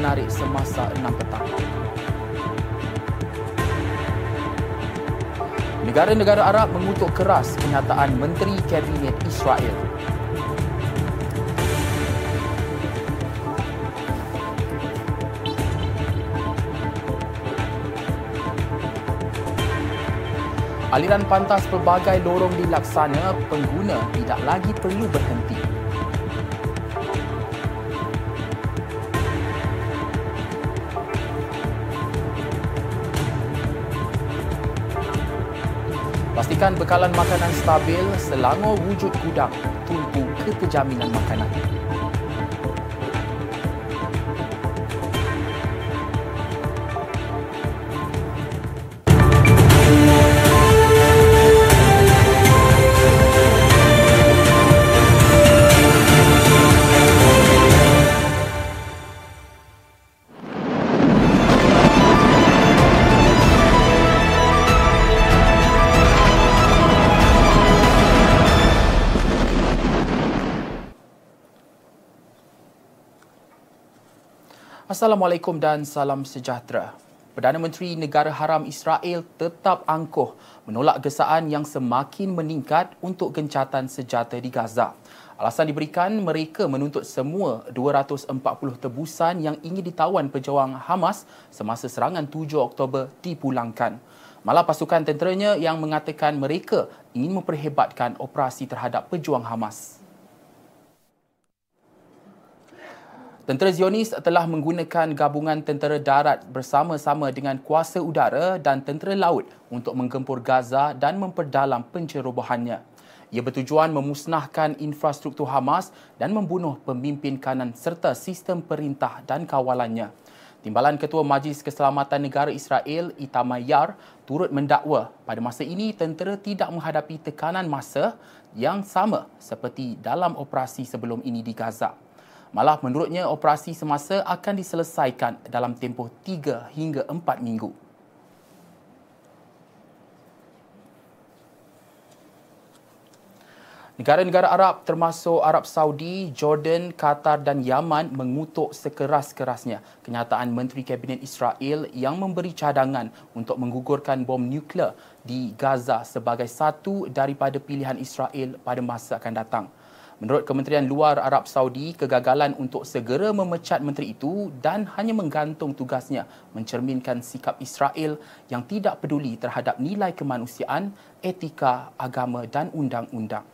menarik semasa 6 petang. Negara-negara Arab mengutuk keras kenyataan Menteri Kabinet Israel. Aliran pantas pelbagai lorong dilaksana, pengguna tidak lagi perlu berhenti. Pastikan bekalan makanan stabil, Selangor wujud gudang, tumpu keterjaminan makanan. Assalamualaikum dan salam sejahtera. Perdana Menteri Negara Haram Israel tetap angkuh menolak gesaan yang semakin meningkat untuk gencatan senjata di Gaza. Alasan diberikan mereka menuntut semua 240 tebusan yang ingin ditawan pejuang Hamas semasa serangan 7 Oktober dipulangkan. Malah pasukan tenteranya yang mengatakan mereka ingin memperhebatkan operasi terhadap pejuang Hamas. Tentera Zionis telah menggunakan gabungan tentera darat bersama-sama dengan kuasa udara dan tentera laut untuk menggempur Gaza dan memperdalam pencerobohannya. Ia bertujuan memusnahkan infrastruktur Hamas dan membunuh pemimpin kanan serta sistem perintah dan kawalannya. Timbalan Ketua Majlis Keselamatan Negara Israel, Itamar Yar, turut mendakwa pada masa ini tentera tidak menghadapi tekanan masa yang sama seperti dalam operasi sebelum ini di Gaza. Malah menurutnya operasi semasa akan diselesaikan dalam tempoh 3 hingga 4 minggu. Negara-negara Arab termasuk Arab Saudi, Jordan, Qatar dan Yaman mengutuk sekeras-kerasnya kenyataan Menteri Kabinet Israel yang memberi cadangan untuk menggugurkan bom nuklear di Gaza sebagai satu daripada pilihan Israel pada masa akan datang. Menurut Kementerian Luar Arab Saudi, kegagalan untuk segera memecat menteri itu dan hanya menggantung tugasnya mencerminkan sikap Israel yang tidak peduli terhadap nilai kemanusiaan, etika, agama dan undang-undang.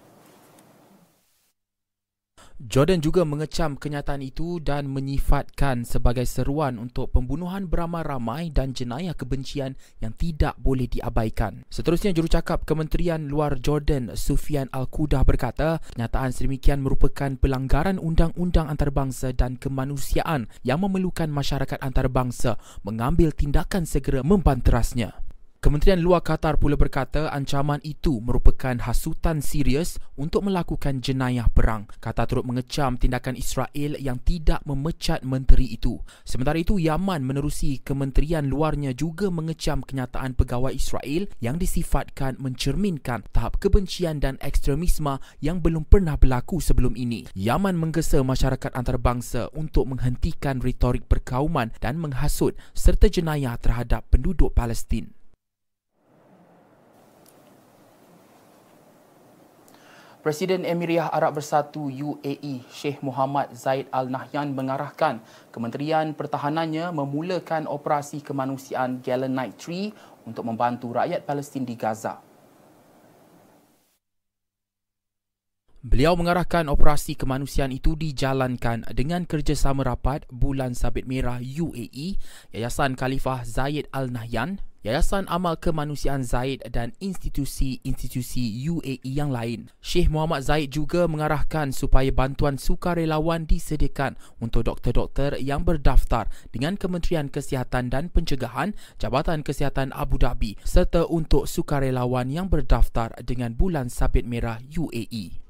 Jordan juga mengecam kenyataan itu dan menyifatkan sebagai seruan untuk pembunuhan beramai-ramai dan jenayah kebencian yang tidak boleh diabaikan. Seterusnya, jurucakap Kementerian Luar Jordan, Sufian Al-Qudah berkata, kenyataan sedemikian merupakan pelanggaran undang-undang antarabangsa dan kemanusiaan yang memerlukan masyarakat antarabangsa mengambil tindakan segera membanterasnya. Kementerian Luar Qatar pula berkata ancaman itu merupakan hasutan serius untuk melakukan jenayah perang. Qatar turut mengecam tindakan Israel yang tidak memecat menteri itu. Sementara itu, Yaman menerusi kementerian luarnya juga mengecam kenyataan pegawai Israel yang disifatkan mencerminkan tahap kebencian dan ekstremisme yang belum pernah berlaku sebelum ini. Yaman menggesa masyarakat antarabangsa untuk menghentikan retorik perkauman dan menghasut serta jenayah terhadap penduduk Palestin. Presiden Emiriyah Arab Bersatu UAE Sheikh Muhammad Zaid Al Nahyan mengarahkan Kementerian Pertahanannya memulakan operasi kemanusiaan Galanite 3 untuk membantu rakyat Palestin di Gaza. Beliau mengarahkan operasi kemanusiaan itu dijalankan dengan kerjasama rapat Bulan Sabit Merah UAE, Yayasan Khalifah Zayed Al Nahyan, Yayasan Amal Kemanusiaan Zaid dan institusi-institusi UAE yang lain. Syekh Muhammad Zaid juga mengarahkan supaya bantuan sukarelawan disediakan untuk doktor-doktor yang berdaftar dengan Kementerian Kesihatan dan Pencegahan Jabatan Kesihatan Abu Dhabi serta untuk sukarelawan yang berdaftar dengan Bulan Sabit Merah UAE.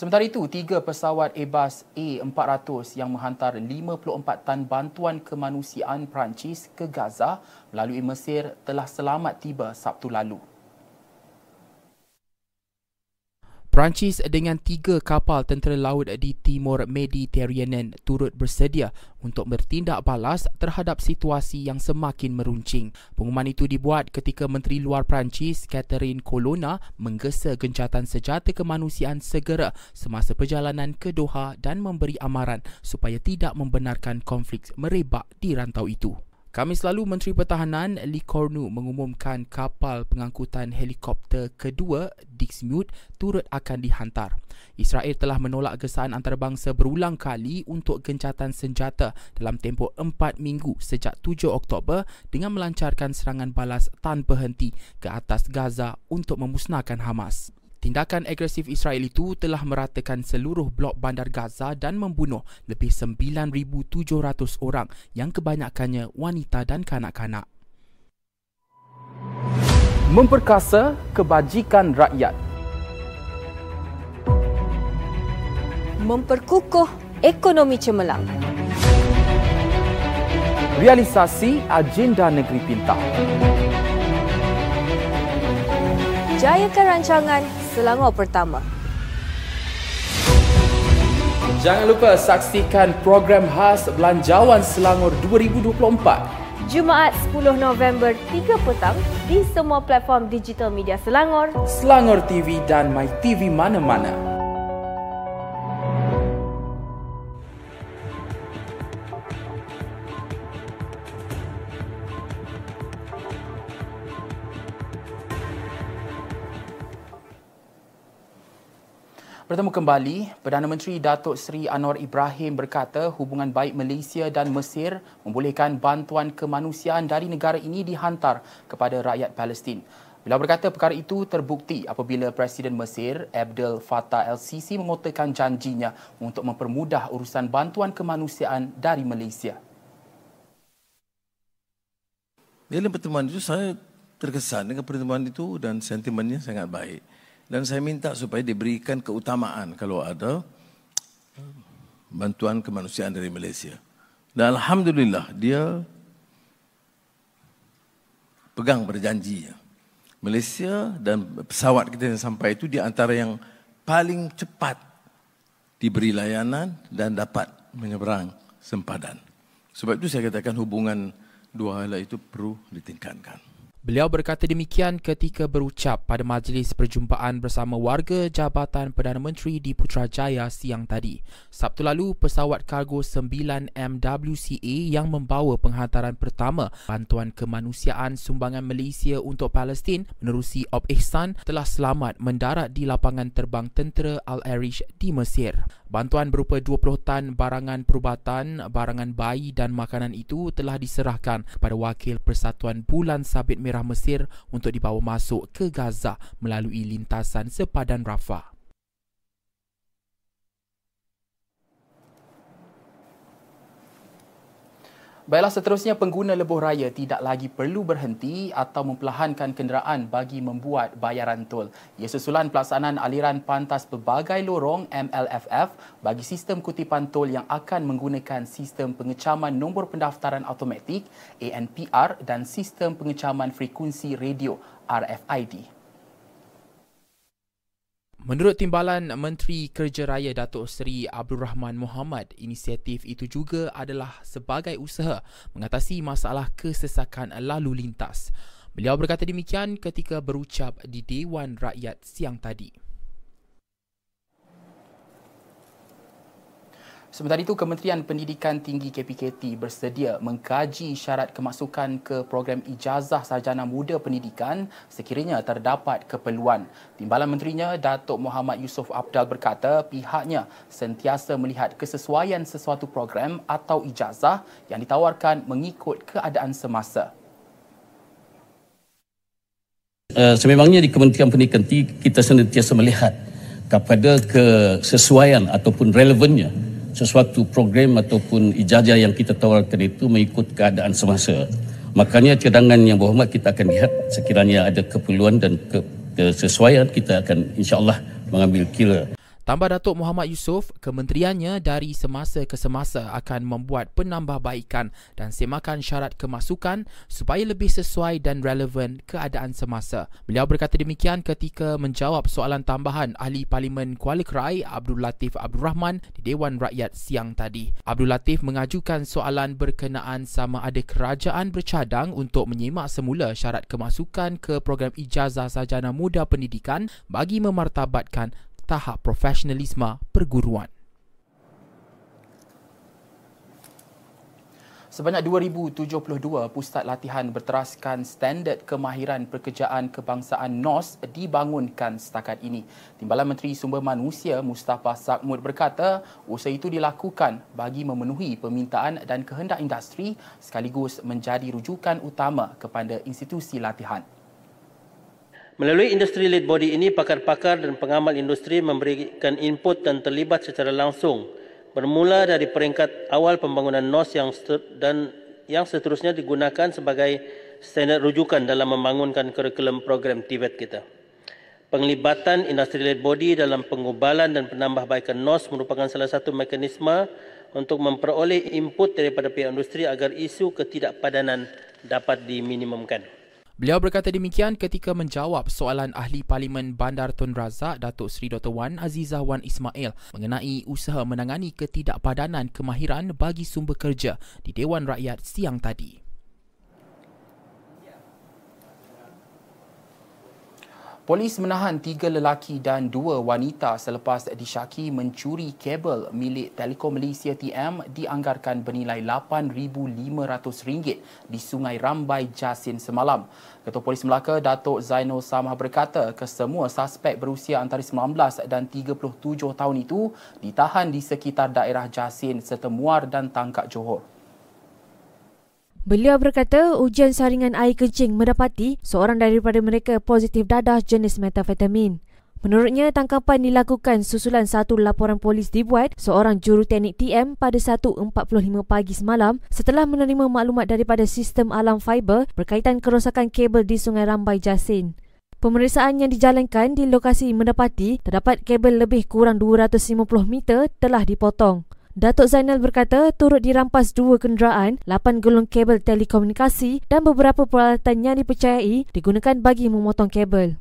Sementara itu, tiga pesawat Airbus A400 yang menghantar 54 tan bantuan kemanusiaan Perancis ke Gaza melalui Mesir telah selamat tiba Sabtu lalu. Perancis dengan tiga kapal tentera laut di Timur Mediterranean turut bersedia untuk bertindak balas terhadap situasi yang semakin meruncing. Pengumuman itu dibuat ketika Menteri Luar Perancis Catherine Colonna menggesa gencatan senjata kemanusiaan segera semasa perjalanan ke Doha dan memberi amaran supaya tidak membenarkan konflik merebak di rantau itu. Kami selalu Menteri Pertahanan Lee Cornu mengumumkan kapal pengangkutan helikopter kedua Dixmude turut akan dihantar. Israel telah menolak gesaan antarabangsa berulang kali untuk gencatan senjata dalam tempoh empat minggu sejak 7 Oktober dengan melancarkan serangan balas tanpa henti ke atas Gaza untuk memusnahkan Hamas. Tindakan agresif Israel itu telah meratakan seluruh blok bandar Gaza dan membunuh lebih 9,700 orang yang kebanyakannya wanita dan kanak-kanak. Memperkasa kebajikan rakyat. Memperkukuh ekonomi cemerlang. Realisasi agenda negeri pintar Jayakan rancangan Selangor Pertama. Jangan lupa saksikan program khas Belanjawan Selangor 2024. Jumaat 10 November 3 petang di semua platform digital media Selangor, Selangor TV dan My TV mana-mana. Bertemu kembali, Perdana Menteri Datuk Seri Anwar Ibrahim berkata hubungan baik Malaysia dan Mesir membolehkan bantuan kemanusiaan dari negara ini dihantar kepada rakyat Palestin. Beliau berkata perkara itu terbukti apabila Presiden Mesir Abdel Fattah el-Sisi mengotakan janjinya untuk mempermudah urusan bantuan kemanusiaan dari Malaysia. Dalam pertemuan itu saya terkesan dengan pertemuan itu dan sentimennya sangat baik dan saya minta supaya diberikan keutamaan kalau ada bantuan kemanusiaan dari Malaysia. Dan Alhamdulillah dia pegang berjanji. Malaysia dan pesawat kita yang sampai itu di antara yang paling cepat diberi layanan dan dapat menyeberang sempadan. Sebab itu saya katakan hubungan dua hal itu perlu ditingkatkan. Beliau berkata demikian ketika berucap pada majlis perjumpaan bersama warga Jabatan Perdana Menteri di Putrajaya siang tadi. Sabtu lalu, pesawat kargo 9 MWCA yang membawa penghantaran pertama bantuan kemanusiaan sumbangan Malaysia untuk Palestin menerusi Op Ihsan telah selamat mendarat di lapangan terbang tentera Al-Arish di Mesir. Bantuan berupa 20 tan barangan perubatan, barangan bayi dan makanan itu telah diserahkan kepada Wakil Persatuan Bulan Sabit Merah Mesir untuk dibawa masuk ke Gaza melalui lintasan sepadan Rafah. Baiklah seterusnya pengguna lebuh raya tidak lagi perlu berhenti atau memperlahankan kenderaan bagi membuat bayaran tol. Ia susulan pelaksanaan aliran pantas pelbagai lorong MLFF bagi sistem kutipan tol yang akan menggunakan sistem pengecaman nombor pendaftaran automatik ANPR dan sistem pengecaman frekuensi radio RFID. Menurut Timbalan Menteri Kerja Raya Datuk Seri Abdul Rahman Muhammad, inisiatif itu juga adalah sebagai usaha mengatasi masalah kesesakan lalu lintas. Beliau berkata demikian ketika berucap di Dewan Rakyat siang tadi. Sementara itu, Kementerian Pendidikan Tinggi KPKT bersedia mengkaji syarat kemasukan ke program ijazah sarjana muda pendidikan sekiranya terdapat keperluan. Timbalan Menterinya, Datuk Muhammad Yusof Abdal berkata pihaknya sentiasa melihat kesesuaian sesuatu program atau ijazah yang ditawarkan mengikut keadaan semasa. Uh, sememangnya di Kementerian Pendidikan Tinggi kita sentiasa melihat kepada kesesuaian ataupun relevannya sesuatu program ataupun ijazah yang kita tawarkan itu mengikut keadaan semasa. Makanya cadangan yang berhormat kita akan lihat sekiranya ada keperluan dan kesesuaian kita akan insya Allah mengambil kira. Tambah Datuk Muhammad Yusof, kementeriannya dari semasa ke semasa akan membuat penambahbaikan dan semakan syarat kemasukan supaya lebih sesuai dan relevan keadaan semasa. Beliau berkata demikian ketika menjawab soalan tambahan Ahli Parlimen Kuala Krai Abdul Latif Abdul Rahman di Dewan Rakyat siang tadi. Abdul Latif mengajukan soalan berkenaan sama ada kerajaan bercadang untuk menyimak semula syarat kemasukan ke program ijazah sarjana muda pendidikan bagi memartabatkan tahap profesionalisme perguruan. Sebanyak 2,072 pusat latihan berteraskan standard kemahiran pekerjaan kebangsaan NOS dibangunkan setakat ini. Timbalan Menteri Sumber Manusia Mustafa Sakmud berkata usaha itu dilakukan bagi memenuhi permintaan dan kehendak industri sekaligus menjadi rujukan utama kepada institusi latihan. Melalui industri-led body ini, pakar-pakar dan pengamal industri memberikan input dan terlibat secara langsung bermula dari peringkat awal pembangunan NOS yang dan yang seterusnya digunakan sebagai standard rujukan dalam membangunkan kurikulum program TVET kita. Penglibatan industri-led body dalam pengubalan dan penambahbaikan NOS merupakan salah satu mekanisme untuk memperoleh input daripada pihak industri agar isu ketidakpadanan dapat diminimumkan. Beliau berkata demikian ketika menjawab soalan ahli Parlimen Bandar Tun Razak Datuk Seri Dr. Wan Azizah Wan Ismail mengenai usaha menangani ketidakpadanan kemahiran bagi sumber kerja di Dewan Rakyat siang tadi. Polis menahan tiga lelaki dan dua wanita selepas disyaki mencuri kabel milik Telekom Malaysia TM dianggarkan bernilai RM8,500 di Sungai Rambai Jasin semalam. Ketua Polis Melaka Datuk Zainul Samah berkata kesemua suspek berusia antara 19 dan 37 tahun itu ditahan di sekitar daerah Jasin serta Muar dan Tangkak Johor. Beliau berkata ujian saringan air kencing mendapati seorang daripada mereka positif dadah jenis metafetamin. Menurutnya, tangkapan dilakukan susulan satu laporan polis dibuat seorang juruteknik TM pada 1.45 pagi semalam setelah menerima maklumat daripada sistem alam fiber berkaitan kerosakan kabel di Sungai Rambai Jasin. Pemeriksaan yang dijalankan di lokasi mendapati terdapat kabel lebih kurang 250 meter telah dipotong. Datuk Zainal berkata turut dirampas dua kenderaan, lapan gulung kabel telekomunikasi dan beberapa peralatan yang dipercayai digunakan bagi memotong kabel.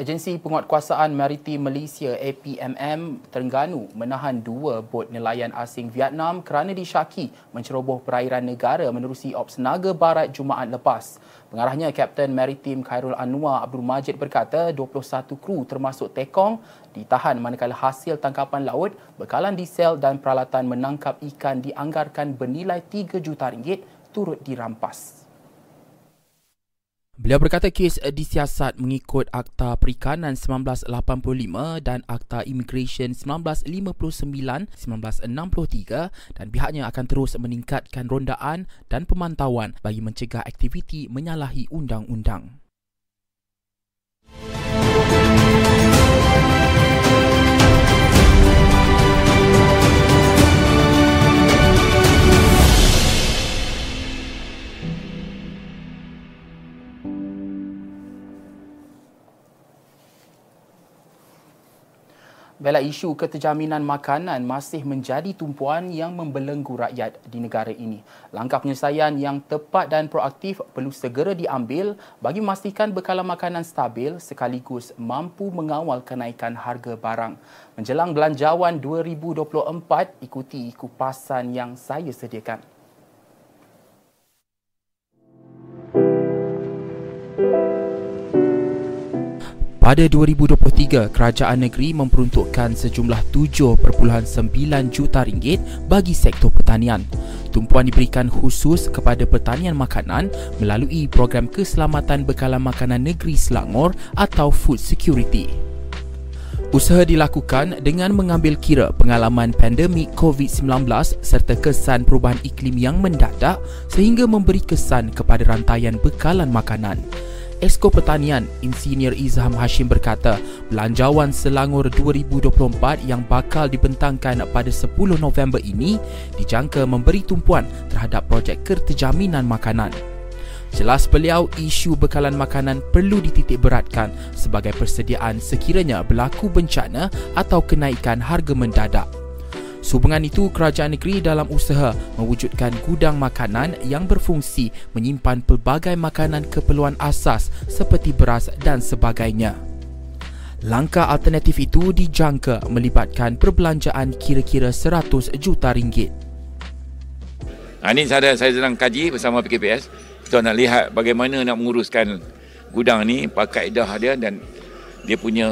Agensi Penguatkuasaan Maritim Malaysia APMM Terengganu menahan dua bot nelayan asing Vietnam kerana disyaki menceroboh perairan negara menerusi Ops Naga Barat Jumaat lepas. Pengarahnya Kapten Maritim Khairul Anwar Abdul Majid berkata 21 kru termasuk Tekong ditahan manakala hasil tangkapan laut, bekalan diesel dan peralatan menangkap ikan dianggarkan bernilai 3 juta ringgit turut dirampas. Beliau berkata kes disiasat mengikut Akta Perikanan 1985 dan Akta Immigration 1959-1963 dan pihaknya akan terus meningkatkan rondaan dan pemantauan bagi mencegah aktiviti menyalahi undang-undang. Bela isu keterjaminan makanan masih menjadi tumpuan yang membelenggu rakyat di negara ini. Langkah penyelesaian yang tepat dan proaktif perlu segera diambil bagi memastikan bekalan makanan stabil sekaligus mampu mengawal kenaikan harga barang. Menjelang belanjawan 2024, ikuti kupasan yang saya sediakan. Pada 2023, kerajaan negeri memperuntukkan sejumlah 7.9 juta ringgit bagi sektor pertanian. Tumpuan diberikan khusus kepada pertanian makanan melalui program keselamatan bekalan makanan negeri Selangor atau Food Security. Usaha dilakukan dengan mengambil kira pengalaman pandemik COVID-19 serta kesan perubahan iklim yang mendadak sehingga memberi kesan kepada rantaian bekalan makanan. Esko Pertanian Insinyur Izham Hashim berkata belanjawan Selangor 2024 yang bakal dibentangkan pada 10 November ini dijangka memberi tumpuan terhadap projek kertejaminan makanan. Jelas beliau, isu bekalan makanan perlu dititik beratkan sebagai persediaan sekiranya berlaku bencana atau kenaikan harga mendadak. Sehubungan itu, kerajaan negeri dalam usaha mewujudkan gudang makanan yang berfungsi menyimpan pelbagai makanan keperluan asas seperti beras dan sebagainya. Langkah alternatif itu dijangka melibatkan perbelanjaan kira-kira 100 juta ringgit. Ha, ini saya, saya sedang kaji bersama PKPS. Kita nak lihat bagaimana nak menguruskan gudang ni, pakai dah dia dan dia punya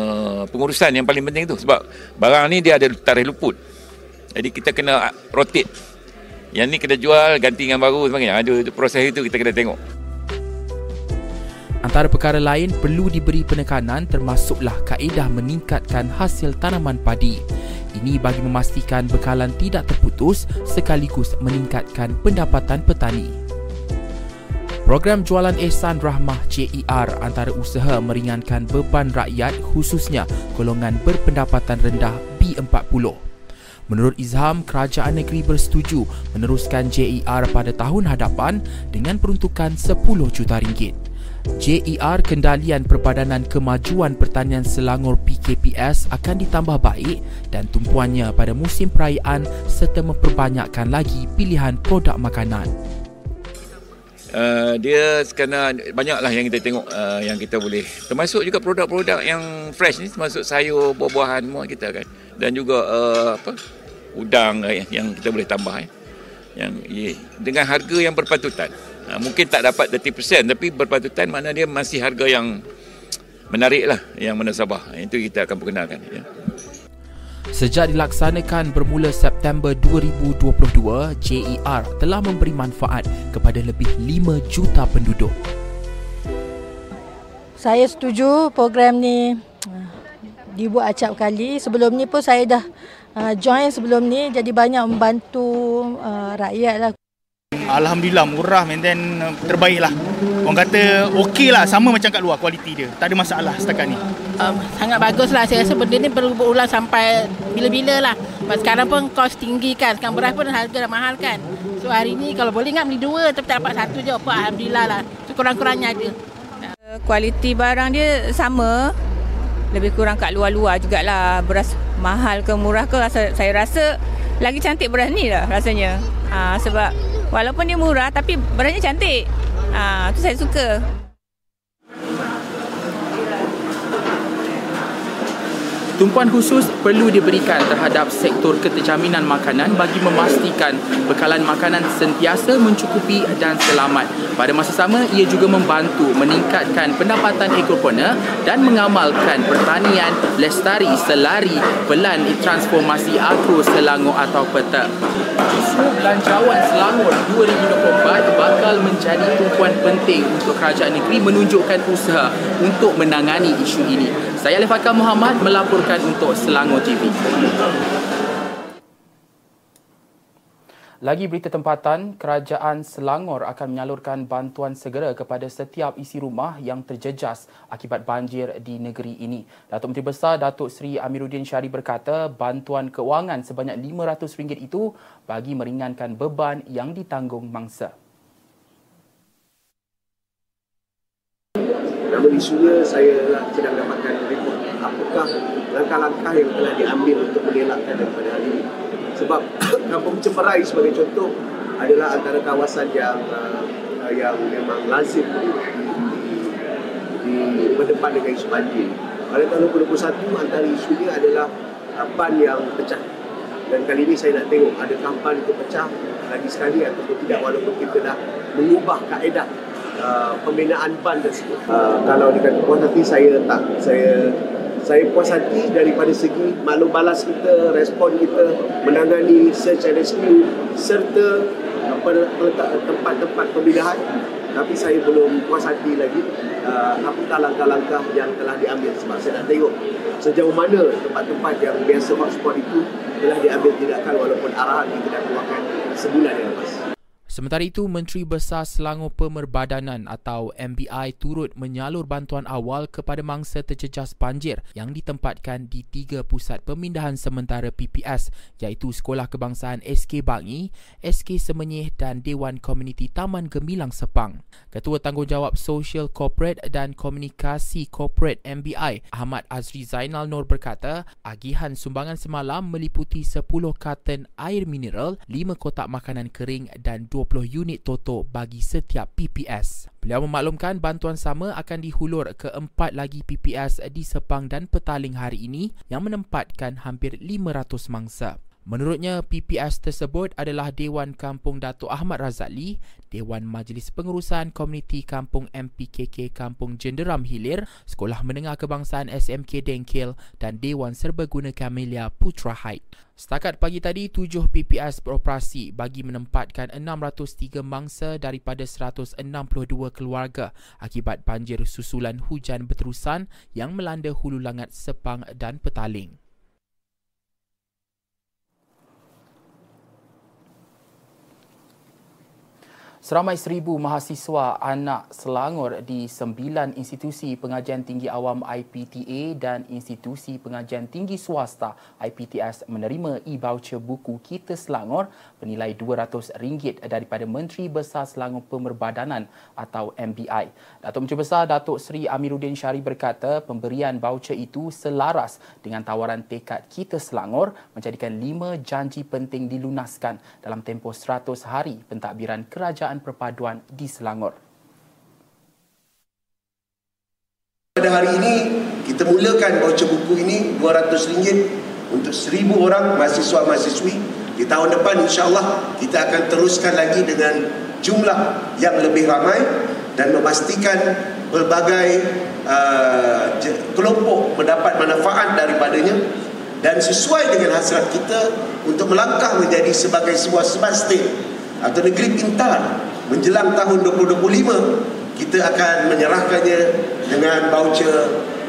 pengurusan yang paling penting tu. Sebab barang ni dia ada tarikh luput. Jadi kita kena rotate. Yang ni kena jual, ganti dengan baru sebagainya. Ada proses itu kita kena tengok. Antara perkara lain perlu diberi penekanan termasuklah kaedah meningkatkan hasil tanaman padi. Ini bagi memastikan bekalan tidak terputus sekaligus meningkatkan pendapatan petani. Program Jualan Ehsan Rahmah JER antara usaha meringankan beban rakyat khususnya golongan berpendapatan rendah B40. Menurut Izham, kerajaan negeri bersetuju meneruskan JER pada tahun hadapan dengan peruntukan 10 juta ringgit. JER Kendalian Perbadanan Kemajuan Pertanian Selangor PKPS akan ditambah baik dan tumpuannya pada musim perayaan serta memperbanyakkan lagi pilihan produk makanan. Uh, dia sekarang banyaklah yang kita tengok uh, yang kita boleh termasuk juga produk-produk yang fresh ni termasuk sayur buah-buahan semua kita kan dan juga uh, apa udang uh, yang kita boleh tambah eh. yang yeah, dengan harga yang berpatutan Ha, mungkin tak dapat 30% tapi berpatutan mana dia masih harga yang menarik lah yang menasabah. Itu kita akan perkenalkan. Ya. Sejak dilaksanakan bermula September 2022, JER telah memberi manfaat kepada lebih 5 juta penduduk. Saya setuju program ni uh, dibuat acap kali. Sebelum ni pun saya dah uh, join sebelum ni jadi banyak membantu uh, rakyat lah. Alhamdulillah murah and then uh, terbaik lah. Orang kata okey lah sama macam kat luar kualiti dia. Tak ada masalah setakat ni. Um, sangat bagus lah. Saya rasa benda ni perlu berulang sampai bila-bila lah. Sebab sekarang pun kos tinggi kan. Sekarang beras pun harga dah mahal kan. So hari ni kalau boleh ingat beli dua tapi tak dapat satu je. Apa Alhamdulillah lah. So kurang-kurangnya ada. Kualiti barang dia sama. Lebih kurang kat luar-luar jugalah. Beras mahal ke murah ke. Saya rasa lagi cantik beras ni lah rasanya. Ha, sebab Walaupun dia murah tapi barangnya cantik. Ah, tu saya suka. Tumpuan khusus perlu diberikan terhadap sektor keterjaminan makanan bagi memastikan bekalan makanan sentiasa mencukupi dan selamat. Pada masa sama, ia juga membantu meningkatkan pendapatan ekonomi dan mengamalkan pertanian lestari selari pelan transformasi agro Selangor atau PETA. Isu belanjawan Selangor 2024 bakal menjadi tumpuan penting untuk kerajaan negeri menunjukkan usaha untuk menangani isu ini. Saya Alif Akal Muhammad melaporkan untuk Selangor TV. Lagi berita tempatan, Kerajaan Selangor akan menyalurkan bantuan segera kepada setiap isi rumah yang terjejas akibat banjir di negeri ini. Datuk Menteri Besar Datuk Seri Amiruddin Syari berkata bantuan keuangan sebanyak RM500 itu bagi meringankan beban yang ditanggung mangsa. Namun isunya saya sedang dapatkan report apakah langkah-langkah yang telah diambil untuk mengelakkan daripada hal ini. Sebab kampung Cemperai sebagai contoh adalah antara kawasan yang uh, yang memang lazim di, di, di berdepan dengan isu banjir. Pada tahun 2021 antara isunya adalah uh, ban yang pecah. Dan kali ini saya nak tengok adakah ban itu pecah lagi sekali ataupun tidak walaupun kita dah mengubah kaedah Uh, pembinaan ban tersebut. Uh, kalau dikatakan puas hati saya tak saya saya puas hati daripada segi maklum balas kita, respon kita menangani search and rescue serta tempat-tempat pembinaan tapi saya belum puas hati lagi uh, apakah langkah-langkah yang telah diambil sebab saya nak tengok sejauh mana tempat-tempat yang biasa hotspot itu telah diambil tindakan walaupun arahan kita dah keluarkan sebulan yang lepas. Sementara itu, Menteri Besar Selangor Pemerbadanan atau MBI turut menyalur bantuan awal kepada mangsa terjejas banjir yang ditempatkan di tiga pusat pemindahan sementara PPS iaitu Sekolah Kebangsaan SK Bangi, SK Semenyih dan Dewan Komuniti Taman Gemilang Sepang. Ketua Tanggungjawab Sosial Corporate dan Komunikasi Corporate MBI, Ahmad Azri Zainal Nur berkata, agihan sumbangan semalam meliputi 10 karton air mineral, 5 kotak makanan kering dan 20 unit toto bagi setiap PPS. Beliau memaklumkan bantuan sama akan dihulur ke empat lagi PPS di Sepang dan Petaling hari ini yang menempatkan hampir 500 mangsa. Menurutnya, PPS tersebut adalah Dewan Kampung Datuk Ahmad Razali, Dewan Majlis Pengurusan Komuniti Kampung MPKK Kampung Jenderam Hilir, Sekolah Menengah Kebangsaan SMK Dengkil dan Dewan Serbaguna Kamelia Putra Haid. Setakat pagi tadi, tujuh PPS beroperasi bagi menempatkan 603 mangsa daripada 162 keluarga akibat banjir susulan hujan berterusan yang melanda hulu langat Sepang dan Petaling. Seramai seribu mahasiswa anak Selangor di sembilan institusi pengajian tinggi awam IPTA dan institusi pengajian tinggi swasta IPTS menerima e-voucher buku Kita Selangor bernilai RM200 daripada Menteri Besar Selangor Pemerbadanan atau MBI. Datuk Menteri Besar Datuk Seri Amiruddin Syari berkata pemberian voucher itu selaras dengan tawaran tekad Kita Selangor menjadikan lima janji penting dilunaskan dalam tempoh 100 hari pentadbiran kerajaan perpaduan di Selangor. Pada hari ini, kita mulakan voucher buku ini RM200 untuk 1,000 orang mahasiswa-mahasiswi. Di tahun depan insyaAllah kita akan teruskan lagi dengan jumlah yang lebih ramai dan memastikan pelbagai uh, kelompok mendapat manfaat daripadanya dan sesuai dengan hasrat kita untuk melangkah menjadi sebagai sebuah smart state atau negeri pintar menjelang tahun 2025 kita akan menyerahkannya dengan voucher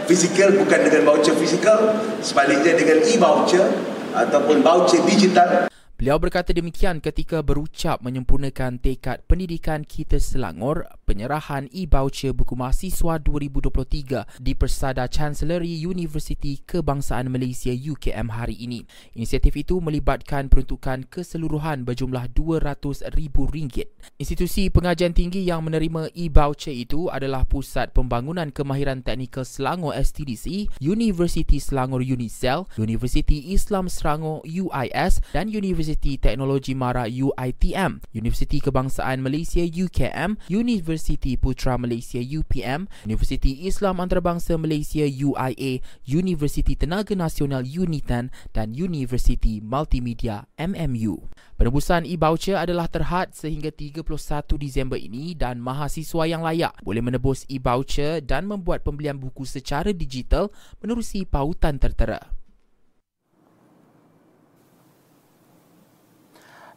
fizikal bukan dengan voucher fizikal sebaliknya dengan e-voucher ataupun voucher digital. Beliau berkata demikian ketika berucap menyempurnakan tekad pendidikan kita Selangor penyerahan e-voucher buku mahasiswa 2023 di Persada Chancellery University Kebangsaan Malaysia UKM hari ini. Inisiatif itu melibatkan peruntukan keseluruhan berjumlah RM200,000. Institusi pengajian tinggi yang menerima e-voucher itu adalah Pusat Pembangunan Kemahiran Teknikal Selangor STDC, University Selangor Unicel, University Islam Selangor UIS dan University Teknologi Mara UITM, Universiti Kebangsaan Malaysia UKM, Universiti Putra Malaysia UPM, Universiti Islam Antarabangsa Malaysia UIA, Universiti Tenaga Nasional UNITAN dan Universiti Multimedia MMU. Penebusan e-voucher adalah terhad sehingga 31 Disember ini dan mahasiswa yang layak boleh menebus e-voucher dan membuat pembelian buku secara digital menerusi pautan tertera.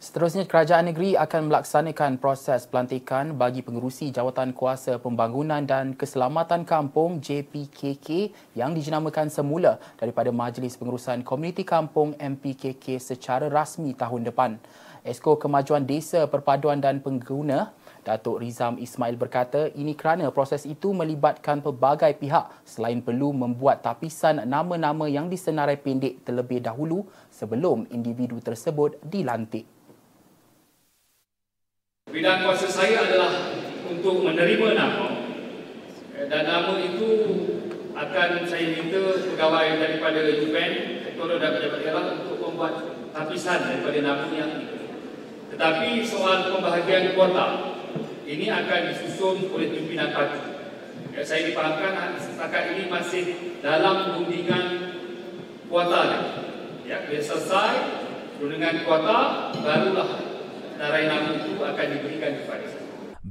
Seterusnya, kerajaan negeri akan melaksanakan proses pelantikan bagi pengerusi Jawatan Kuasa Pembangunan dan Keselamatan Kampung JPKK yang dijenamakan semula daripada Majlis Pengurusan Komuniti Kampung MPKK secara rasmi tahun depan. Esko Kemajuan Desa Perpaduan dan Pengguna Datuk Rizam Ismail berkata ini kerana proses itu melibatkan pelbagai pihak selain perlu membuat tapisan nama-nama yang disenarai pendek terlebih dahulu sebelum individu tersebut dilantik. Bidang kuasa saya adalah untuk menerima nama eh, dan nama itu akan saya minta pegawai daripada UPN, Sektor dan Pejabat Daerah untuk membuat tapisan daripada nama yang itu. Tetapi soal pembahagian kuota ini akan disusun oleh pimpinan parti. Ya, saya dipahamkan setakat ini masih dalam rundingan kuota. Ya, bila selesai rundingan kuota, barulah senarai nama itu akan diberikan kepada saya.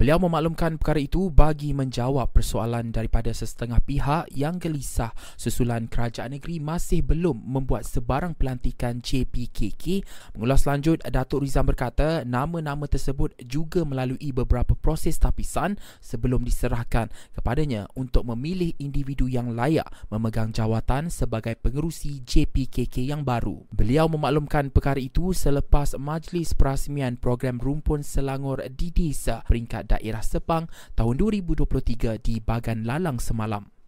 Beliau memaklumkan perkara itu bagi menjawab persoalan daripada sesetengah pihak yang gelisah susulan kerajaan negeri masih belum membuat sebarang pelantikan JPKK. Mengulas lanjut, Datuk Rizam berkata nama-nama tersebut juga melalui beberapa proses tapisan sebelum diserahkan kepadanya untuk memilih individu yang layak memegang jawatan sebagai pengerusi JPKK yang baru. Beliau memaklumkan perkara itu selepas majlis perasmian program Rumpun Selangor di Desa peringkat Daerah Sepang tahun 2023 di Bagan Lalang semalam.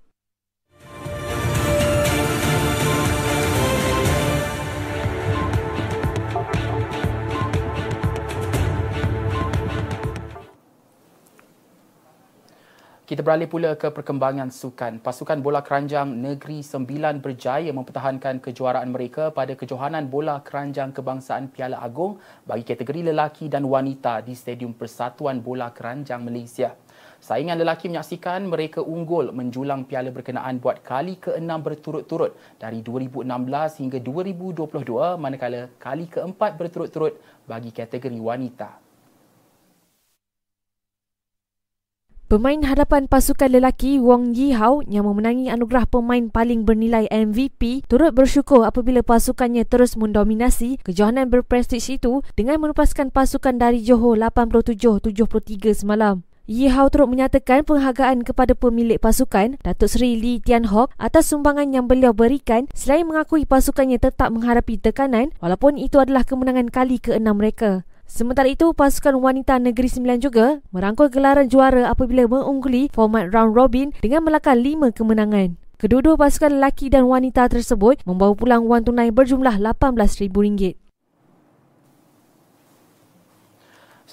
Kita beralih pula ke perkembangan sukan. Pasukan bola keranjang Negeri Sembilan berjaya mempertahankan kejuaraan mereka pada kejohanan bola keranjang kebangsaan Piala Agong bagi kategori lelaki dan wanita di Stadium Persatuan Bola Keranjang Malaysia. Saingan lelaki menyaksikan mereka unggul menjulang piala berkenaan buat kali ke-6 berturut-turut dari 2016 hingga 2022 manakala kali keempat berturut-turut bagi kategori wanita. Pemain hadapan pasukan lelaki Wong Yi Hao yang memenangi anugerah pemain paling bernilai MVP turut bersyukur apabila pasukannya terus mendominasi kejohanan berprestij itu dengan menupaskan pasukan dari Johor 87-73 semalam. Yi Hao turut menyatakan penghargaan kepada pemilik pasukan, Datuk Seri Lee Tian Hock atas sumbangan yang beliau berikan selain mengakui pasukannya tetap menghadapi tekanan walaupun itu adalah kemenangan kali ke-6 mereka. Sementara itu, pasukan wanita Negeri Sembilan juga merangkul gelaran juara apabila mengungguli format round robin dengan melakar lima kemenangan. Kedua-dua pasukan lelaki dan wanita tersebut membawa pulang wang tunai berjumlah RM18,000.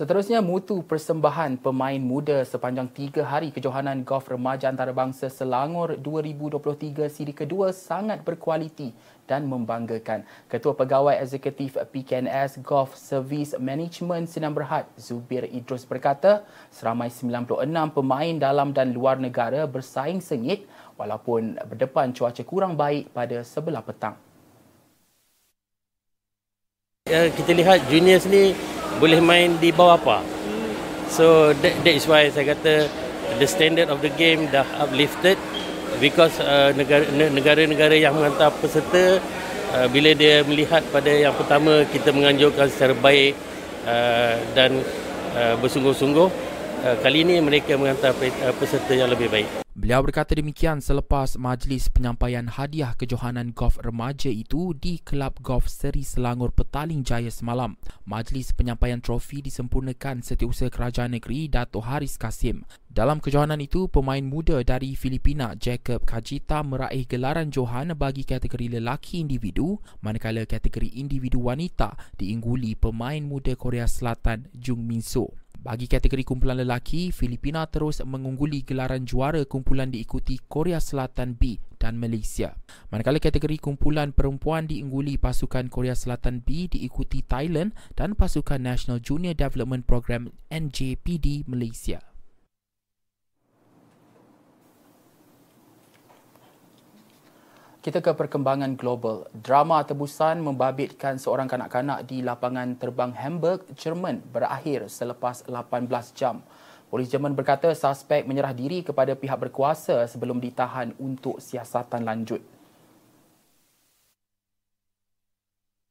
Seterusnya, mutu persembahan pemain muda sepanjang tiga hari kejohanan golf remaja antarabangsa Selangor 2023 siri kedua sangat berkualiti dan membanggakan. Ketua Pegawai Eksekutif PKNS Golf Service Management Sinan Berhad, Zubir Idrus berkata, seramai 96 pemain dalam dan luar negara bersaing sengit walaupun berdepan cuaca kurang baik pada sebelah petang. Ya, kita lihat juniors ni boleh main di bawah apa. So that, that is why saya kata the standard of the game dah uplifted because uh, negara-negara yang menghantar peserta uh, bila dia melihat pada yang pertama kita menganjurkan secara baik uh, dan uh, bersungguh-sungguh. uh, kali ini mereka menghantar uh, peserta yang lebih baik. Beliau berkata demikian selepas majlis penyampaian hadiah kejohanan golf remaja itu di Kelab Golf Seri Selangor Petaling Jaya semalam. Majlis penyampaian trofi disempurnakan setiausaha kerajaan negeri Dato' Haris Kasim. Dalam kejohanan itu, pemain muda dari Filipina Jacob Kajita meraih gelaran Johan bagi kategori lelaki individu manakala kategori individu wanita diingguli pemain muda Korea Selatan Jung Min Soo. Bagi kategori kumpulan lelaki, Filipina terus mengungguli gelaran juara kumpulan diikuti Korea Selatan B dan Malaysia. Manakala kategori kumpulan perempuan diungguli pasukan Korea Selatan B diikuti Thailand dan pasukan National Junior Development Program NJPD Malaysia. Kita ke perkembangan global. Drama tebusan membabitkan seorang kanak-kanak di lapangan terbang Hamburg, Jerman berakhir selepas 18 jam. Polis Jerman berkata suspek menyerah diri kepada pihak berkuasa sebelum ditahan untuk siasatan lanjut.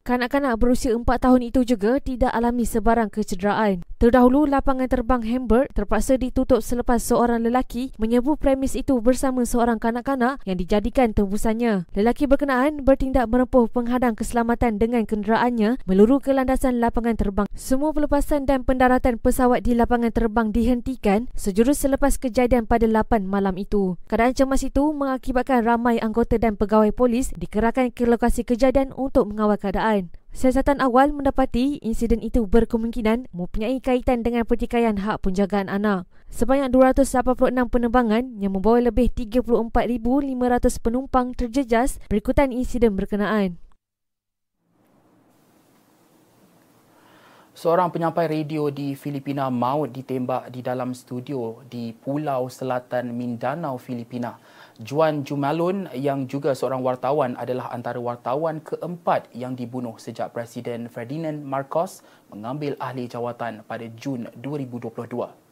Kanak-kanak berusia 4 tahun itu juga tidak alami sebarang kecederaan. Terdahulu, lapangan terbang Hamburg terpaksa ditutup selepas seorang lelaki menyerbu premis itu bersama seorang kanak-kanak yang dijadikan tembusannya. Lelaki berkenaan bertindak menempuh penghadang keselamatan dengan kenderaannya meluru ke landasan lapangan terbang. Semua pelepasan dan pendaratan pesawat di lapangan terbang dihentikan sejurus selepas kejadian pada 8 malam itu. Keadaan cemas itu mengakibatkan ramai anggota dan pegawai polis dikerahkan ke lokasi kejadian untuk mengawal keadaan. Siasatan awal mendapati insiden itu berkemungkinan mempunyai kaitan dengan pertikaian hak penjagaan anak. Sebanyak 286 penerbangan yang membawa lebih 34,500 penumpang terjejas berikutan insiden berkenaan. Seorang penyampai radio di Filipina maut ditembak di dalam studio di Pulau Selatan Mindanao, Filipina. Juan Jumalun yang juga seorang wartawan adalah antara wartawan keempat yang dibunuh sejak Presiden Ferdinand Marcos mengambil ahli jawatan pada Jun 2022.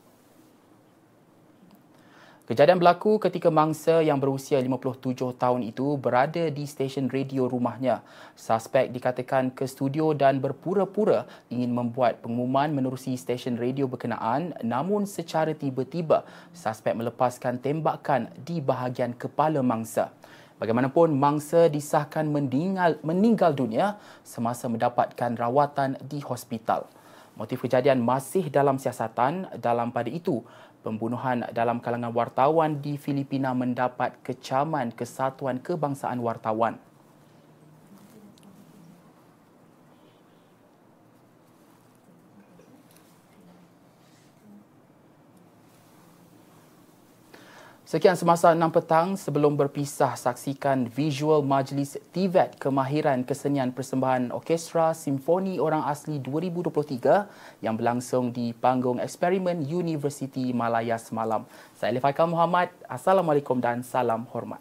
Kejadian berlaku ketika mangsa yang berusia 57 tahun itu berada di stesen radio rumahnya. Suspek dikatakan ke studio dan berpura-pura ingin membuat pengumuman menerusi stesen radio berkenaan namun secara tiba-tiba suspek melepaskan tembakan di bahagian kepala mangsa. Bagaimanapun, mangsa disahkan meninggal, meninggal dunia semasa mendapatkan rawatan di hospital. Motif kejadian masih dalam siasatan. Dalam pada itu, pembunuhan dalam kalangan wartawan di Filipina mendapat kecaman Kesatuan Kebangsaan Wartawan. Sekian semasa 6 petang sebelum berpisah saksikan visual majlis TVET Kemahiran Kesenian Persembahan Orkestra Simfoni Orang Asli 2023 yang berlangsung di Panggung Eksperimen Universiti Malaya semalam. Saya Lefaika Muhammad, Assalamualaikum dan salam hormat.